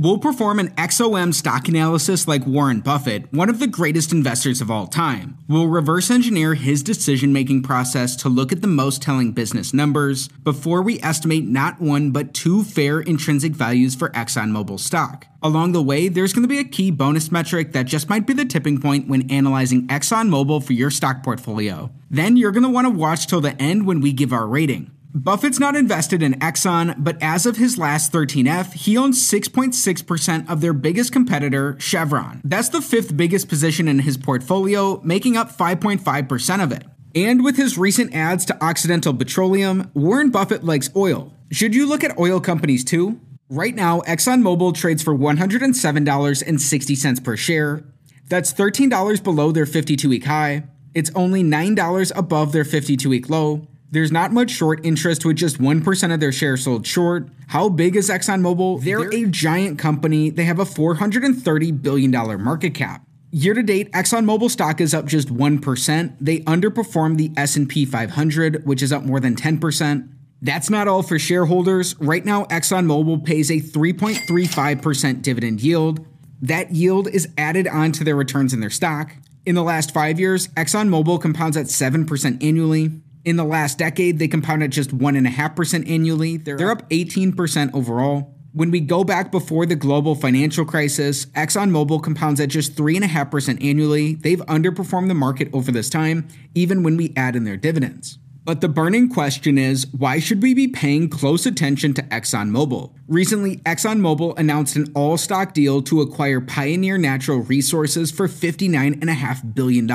We'll perform an XOM stock analysis like Warren Buffett, one of the greatest investors of all time. We'll reverse engineer his decision making process to look at the most telling business numbers before we estimate not one but two fair intrinsic values for ExxonMobil stock. Along the way, there's going to be a key bonus metric that just might be the tipping point when analyzing ExxonMobil for your stock portfolio. Then you're going to want to watch till the end when we give our rating. Buffett's not invested in Exxon, but as of his last 13F, he owns 6.6% of their biggest competitor, Chevron. That's the fifth biggest position in his portfolio, making up 5.5% of it. And with his recent adds to Occidental Petroleum, Warren Buffett likes oil. Should you look at oil companies too? Right now, ExxonMobil trades for $107.60 per share. That's $13 below their 52 week high. It's only $9 above their 52 week low. There's not much short interest with just 1% of their shares sold short. How big is ExxonMobil? They're a giant company. They have a $430 billion market cap. Year to date, ExxonMobil stock is up just 1%. They underperform the S&P 500, which is up more than 10%. That's not all for shareholders. Right now, ExxonMobil pays a 3.35% dividend yield. That yield is added on to their returns in their stock. In the last five years, ExxonMobil compounds at 7% annually. In the last decade, they compounded just 1.5% annually. They're, they're up 18% overall. When we go back before the global financial crisis, ExxonMobil compounds at just 3.5% annually. They've underperformed the market over this time, even when we add in their dividends. But the burning question is why should we be paying close attention to ExxonMobil? Recently, ExxonMobil announced an all stock deal to acquire Pioneer Natural Resources for $59.5 billion.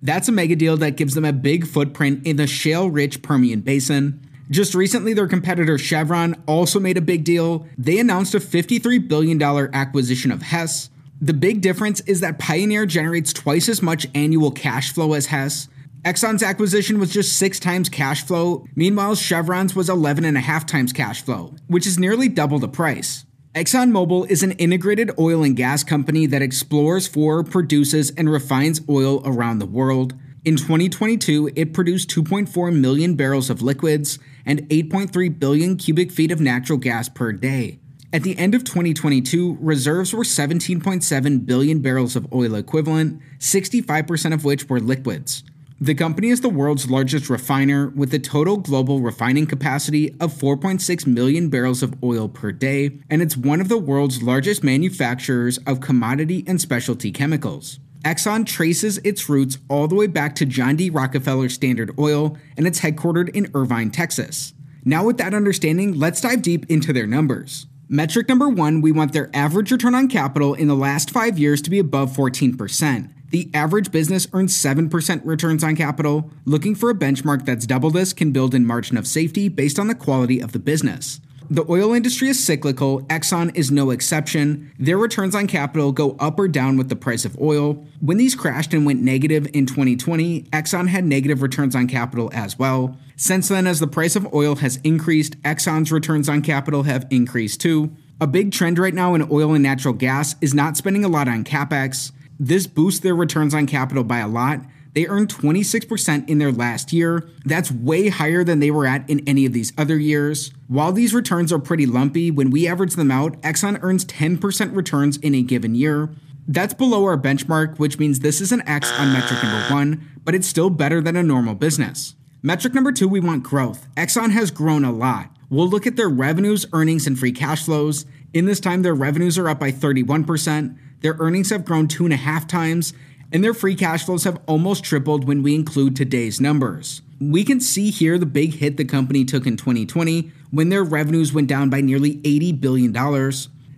That's a mega deal that gives them a big footprint in the shale rich Permian Basin. Just recently, their competitor Chevron also made a big deal. They announced a $53 billion acquisition of Hess. The big difference is that Pioneer generates twice as much annual cash flow as Hess. Exxon's acquisition was just six times cash flow, meanwhile, Chevron's was 11 and a half times cash flow, which is nearly double the price. ExxonMobil is an integrated oil and gas company that explores for, produces, and refines oil around the world. In 2022, it produced 2.4 million barrels of liquids and 8.3 billion cubic feet of natural gas per day. At the end of 2022, reserves were 17.7 billion barrels of oil equivalent, 65% of which were liquids. The company is the world's largest refiner with a total global refining capacity of 4.6 million barrels of oil per day, and it's one of the world's largest manufacturers of commodity and specialty chemicals. Exxon traces its roots all the way back to John D. Rockefeller Standard Oil, and it's headquartered in Irving, Texas. Now, with that understanding, let's dive deep into their numbers. Metric number one, we want their average return on capital in the last five years to be above 14%. The average business earns 7% returns on capital. Looking for a benchmark that's double this can build in margin of safety based on the quality of the business. The oil industry is cyclical, Exxon is no exception. Their returns on capital go up or down with the price of oil. When these crashed and went negative in 2020, Exxon had negative returns on capital as well. Since then, as the price of oil has increased, Exxon's returns on capital have increased too. A big trend right now in oil and natural gas is not spending a lot on capex. This boosts their returns on capital by a lot. They earned 26% in their last year. That's way higher than they were at in any of these other years. While these returns are pretty lumpy, when we average them out, Exxon earns 10% returns in a given year. That's below our benchmark, which means this is an X on metric number one, but it's still better than a normal business. Metric number two, we want growth. Exxon has grown a lot. We'll look at their revenues, earnings, and free cash flows. In this time, their revenues are up by 31%, their earnings have grown two and a half times, and their free cash flows have almost tripled when we include today's numbers. We can see here the big hit the company took in 2020 when their revenues went down by nearly $80 billion.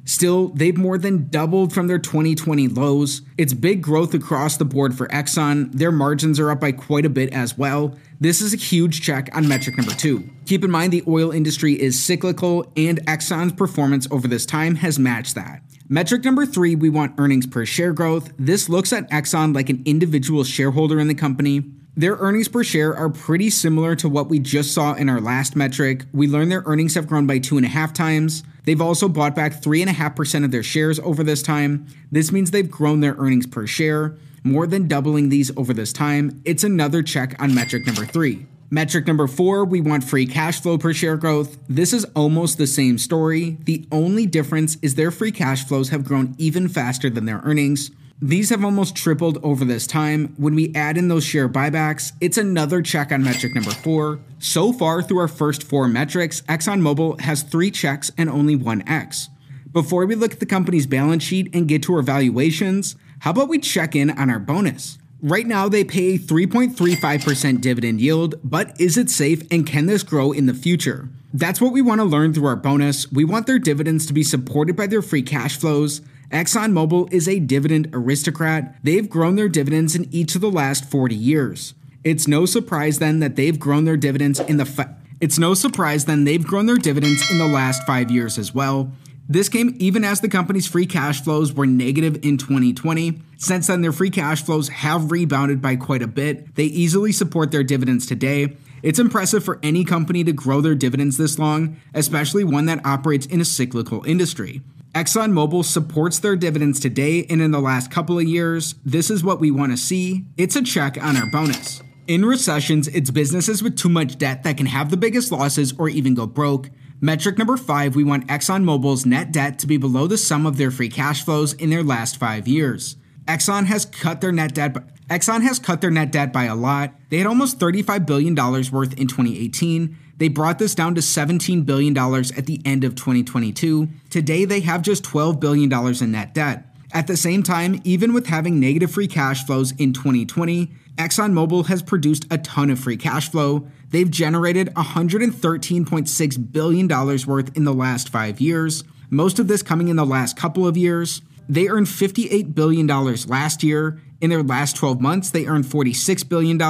Still, they've more than doubled from their 2020 lows. It's big growth across the board for Exxon. Their margins are up by quite a bit as well. This is a huge check on metric number two. Keep in mind the oil industry is cyclical, and Exxon's performance over this time has matched that. Metric number three, we want earnings per share growth. This looks at Exxon like an individual shareholder in the company. Their earnings per share are pretty similar to what we just saw in our last metric. We learned their earnings have grown by two and a half times. They've also bought back 3.5% of their shares over this time. This means they've grown their earnings per share, more than doubling these over this time. It's another check on metric number three. Metric number four, we want free cash flow per share growth. This is almost the same story. The only difference is their free cash flows have grown even faster than their earnings. These have almost tripled over this time. When we add in those share buybacks, it's another check on metric number four. So far, through our first four metrics, ExxonMobil has three checks and only one X. Before we look at the company's balance sheet and get to our valuations, how about we check in on our bonus? Right now, they pay a 3.35% dividend yield, but is it safe and can this grow in the future? That's what we want to learn through our bonus. We want their dividends to be supported by their free cash flows. ExxonMobil is a dividend aristocrat. They've grown their dividends in each of the last 40 years. It's no surprise then that they've grown their dividends in the fa- It's no surprise then they've grown their dividends in the last 5 years as well. This came even as the company's free cash flows were negative in 2020. Since then, their free cash flows have rebounded by quite a bit. They easily support their dividends today. It's impressive for any company to grow their dividends this long, especially one that operates in a cyclical industry. ExxonMobil supports their dividends today and in the last couple of years. This is what we want to see. It's a check on our bonus. In recessions, it's businesses with too much debt that can have the biggest losses or even go broke. Metric number five, we want ExxonMobil's net debt to be below the sum of their free cash flows in their last five years. Exxon has cut their net debt. Exxon has cut their net debt by a lot. They had almost $35 billion worth in 2018. They brought this down to $17 billion at the end of 2022. Today, they have just $12 billion in net debt. At the same time, even with having negative free cash flows in 2020, ExxonMobil has produced a ton of free cash flow. They've generated $113.6 billion worth in the last five years, most of this coming in the last couple of years. They earned $58 billion last year. In their last 12 months, they earned $46 billion.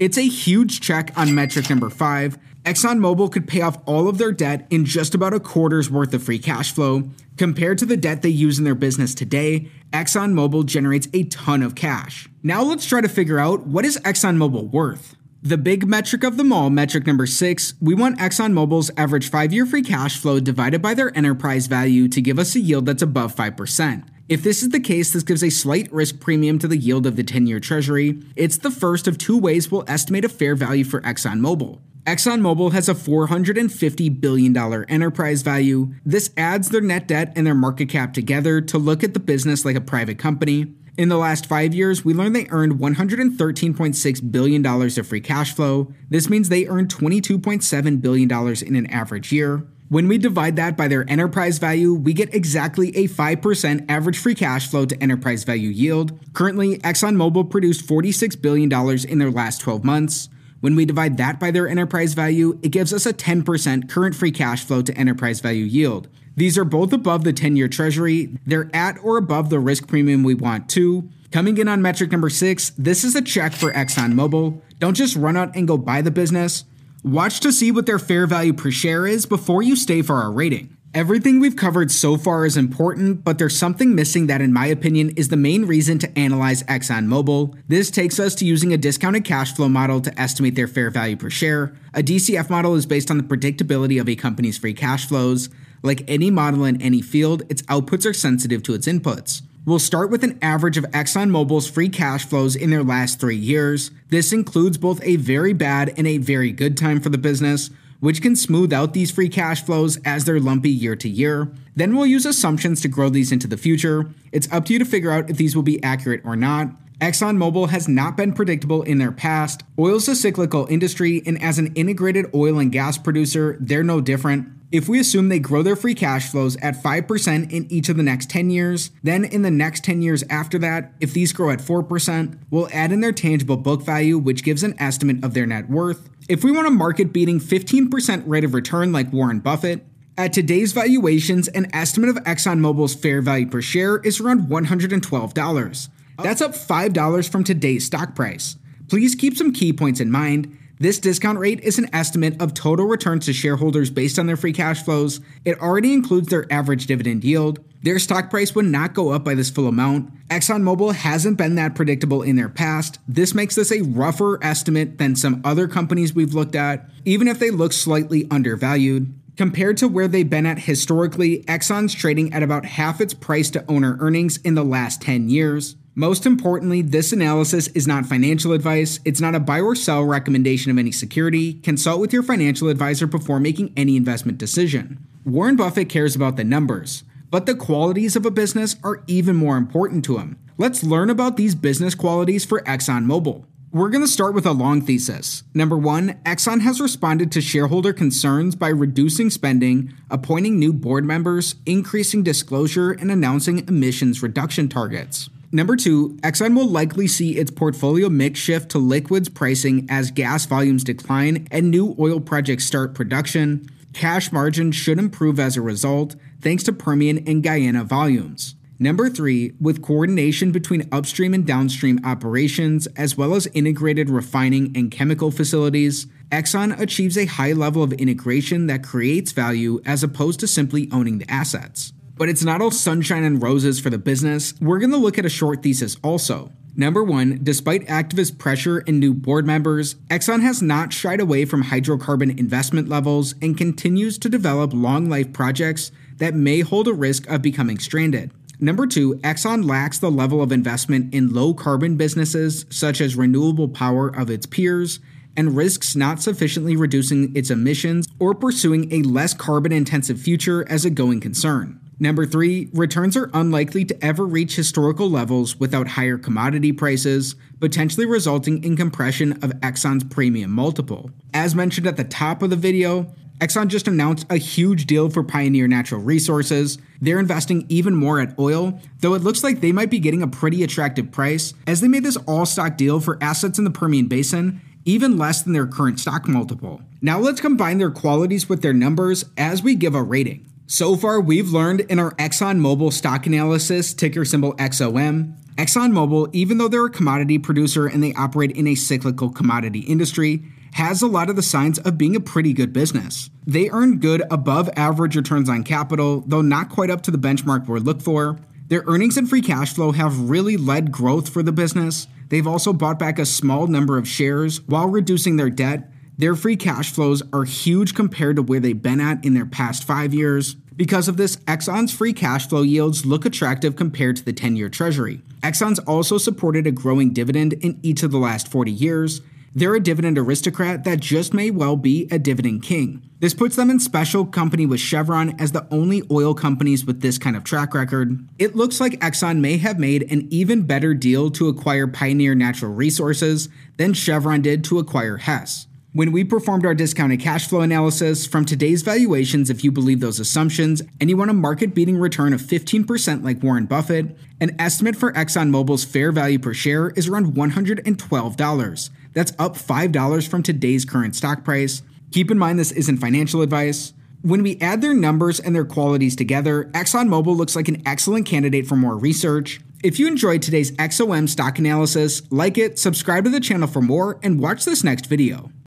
It's a huge check on metric number five. ExxonMobil could pay off all of their debt in just about a quarter's worth of free cash flow. Compared to the debt they use in their business today, ExxonMobil generates a ton of cash. Now let's try to figure out what is ExxonMobil worth? The big metric of them all, metric number six, we want ExxonMobil's average five year free cash flow divided by their enterprise value to give us a yield that's above 5%. If this is the case, this gives a slight risk premium to the yield of the 10 year treasury. It's the first of two ways we'll estimate a fair value for ExxonMobil. ExxonMobil has a $450 billion enterprise value. This adds their net debt and their market cap together to look at the business like a private company. In the last five years, we learned they earned $113.6 billion of free cash flow. This means they earned $22.7 billion in an average year. When we divide that by their enterprise value, we get exactly a 5% average free cash flow to enterprise value yield. Currently, ExxonMobil produced $46 billion in their last 12 months. When we divide that by their enterprise value, it gives us a 10% current free cash flow to enterprise value yield. These are both above the 10 year treasury. They're at or above the risk premium we want too. Coming in on metric number six, this is a check for ExxonMobil. Don't just run out and go buy the business. Watch to see what their fair value per share is before you stay for our rating. Everything we've covered so far is important, but there's something missing that, in my opinion, is the main reason to analyze ExxonMobil. This takes us to using a discounted cash flow model to estimate their fair value per share. A DCF model is based on the predictability of a company's free cash flows. Like any model in any field, its outputs are sensitive to its inputs. We'll start with an average of ExxonMobil's free cash flows in their last three years. This includes both a very bad and a very good time for the business which can smooth out these free cash flows as they're lumpy year to year. Then we'll use assumptions to grow these into the future. It's up to you to figure out if these will be accurate or not. ExxonMobil has not been predictable in their past. Oil's a cyclical industry, and as an integrated oil and gas producer, they're no different. If we assume they grow their free cash flows at 5% in each of the next 10 years, then in the next 10 years after that, if these grow at 4%, we'll add in their tangible book value, which gives an estimate of their net worth. If we want a market beating 15% rate of return like Warren Buffett, at today's valuations, an estimate of ExxonMobil's fair value per share is around $112. That's up $5 from today's stock price. Please keep some key points in mind. This discount rate is an estimate of total returns to shareholders based on their free cash flows. It already includes their average dividend yield. Their stock price would not go up by this full amount. ExxonMobil hasn't been that predictable in their past. This makes this a rougher estimate than some other companies we've looked at, even if they look slightly undervalued. Compared to where they've been at historically, Exxon's trading at about half its price to owner earnings in the last 10 years. Most importantly, this analysis is not financial advice. It's not a buy or sell recommendation of any security. Consult with your financial advisor before making any investment decision. Warren Buffett cares about the numbers, but the qualities of a business are even more important to him. Let's learn about these business qualities for ExxonMobil. We're going to start with a long thesis. Number one, Exxon has responded to shareholder concerns by reducing spending, appointing new board members, increasing disclosure, and announcing emissions reduction targets. Number two, Exxon will likely see its portfolio mix shift to liquids pricing as gas volumes decline and new oil projects start production. Cash margins should improve as a result, thanks to Permian and Guyana volumes. Number three, with coordination between upstream and downstream operations, as well as integrated refining and chemical facilities, Exxon achieves a high level of integration that creates value as opposed to simply owning the assets. But it's not all sunshine and roses for the business. We're going to look at a short thesis also. Number one, despite activist pressure and new board members, Exxon has not shied away from hydrocarbon investment levels and continues to develop long life projects that may hold a risk of becoming stranded. Number two, Exxon lacks the level of investment in low carbon businesses such as renewable power of its peers and risks not sufficiently reducing its emissions or pursuing a less carbon intensive future as a going concern. Number three, returns are unlikely to ever reach historical levels without higher commodity prices, potentially resulting in compression of Exxon's premium multiple. As mentioned at the top of the video, Exxon just announced a huge deal for Pioneer Natural Resources. They're investing even more at oil, though it looks like they might be getting a pretty attractive price, as they made this all stock deal for assets in the Permian Basin, even less than their current stock multiple. Now let's combine their qualities with their numbers as we give a rating. So far, we've learned in our ExxonMobil stock analysis, ticker symbol XOM, ExxonMobil, even though they're a commodity producer and they operate in a cyclical commodity industry, has a lot of the signs of being a pretty good business. They earn good above average returns on capital, though not quite up to the benchmark we're looked for. Their earnings and free cash flow have really led growth for the business. They've also bought back a small number of shares while reducing their debt, their free cash flows are huge compared to where they've been at in their past five years. Because of this, Exxon's free cash flow yields look attractive compared to the 10 year Treasury. Exxon's also supported a growing dividend in each of the last 40 years. They're a dividend aristocrat that just may well be a dividend king. This puts them in special company with Chevron as the only oil companies with this kind of track record. It looks like Exxon may have made an even better deal to acquire Pioneer Natural Resources than Chevron did to acquire Hess. When we performed our discounted cash flow analysis from today's valuations, if you believe those assumptions, and you want a market beating return of 15% like Warren Buffett, an estimate for ExxonMobil's fair value per share is around $112. That's up $5 from today's current stock price. Keep in mind this isn't financial advice. When we add their numbers and their qualities together, ExxonMobil looks like an excellent candidate for more research. If you enjoyed today's XOM stock analysis, like it, subscribe to the channel for more, and watch this next video.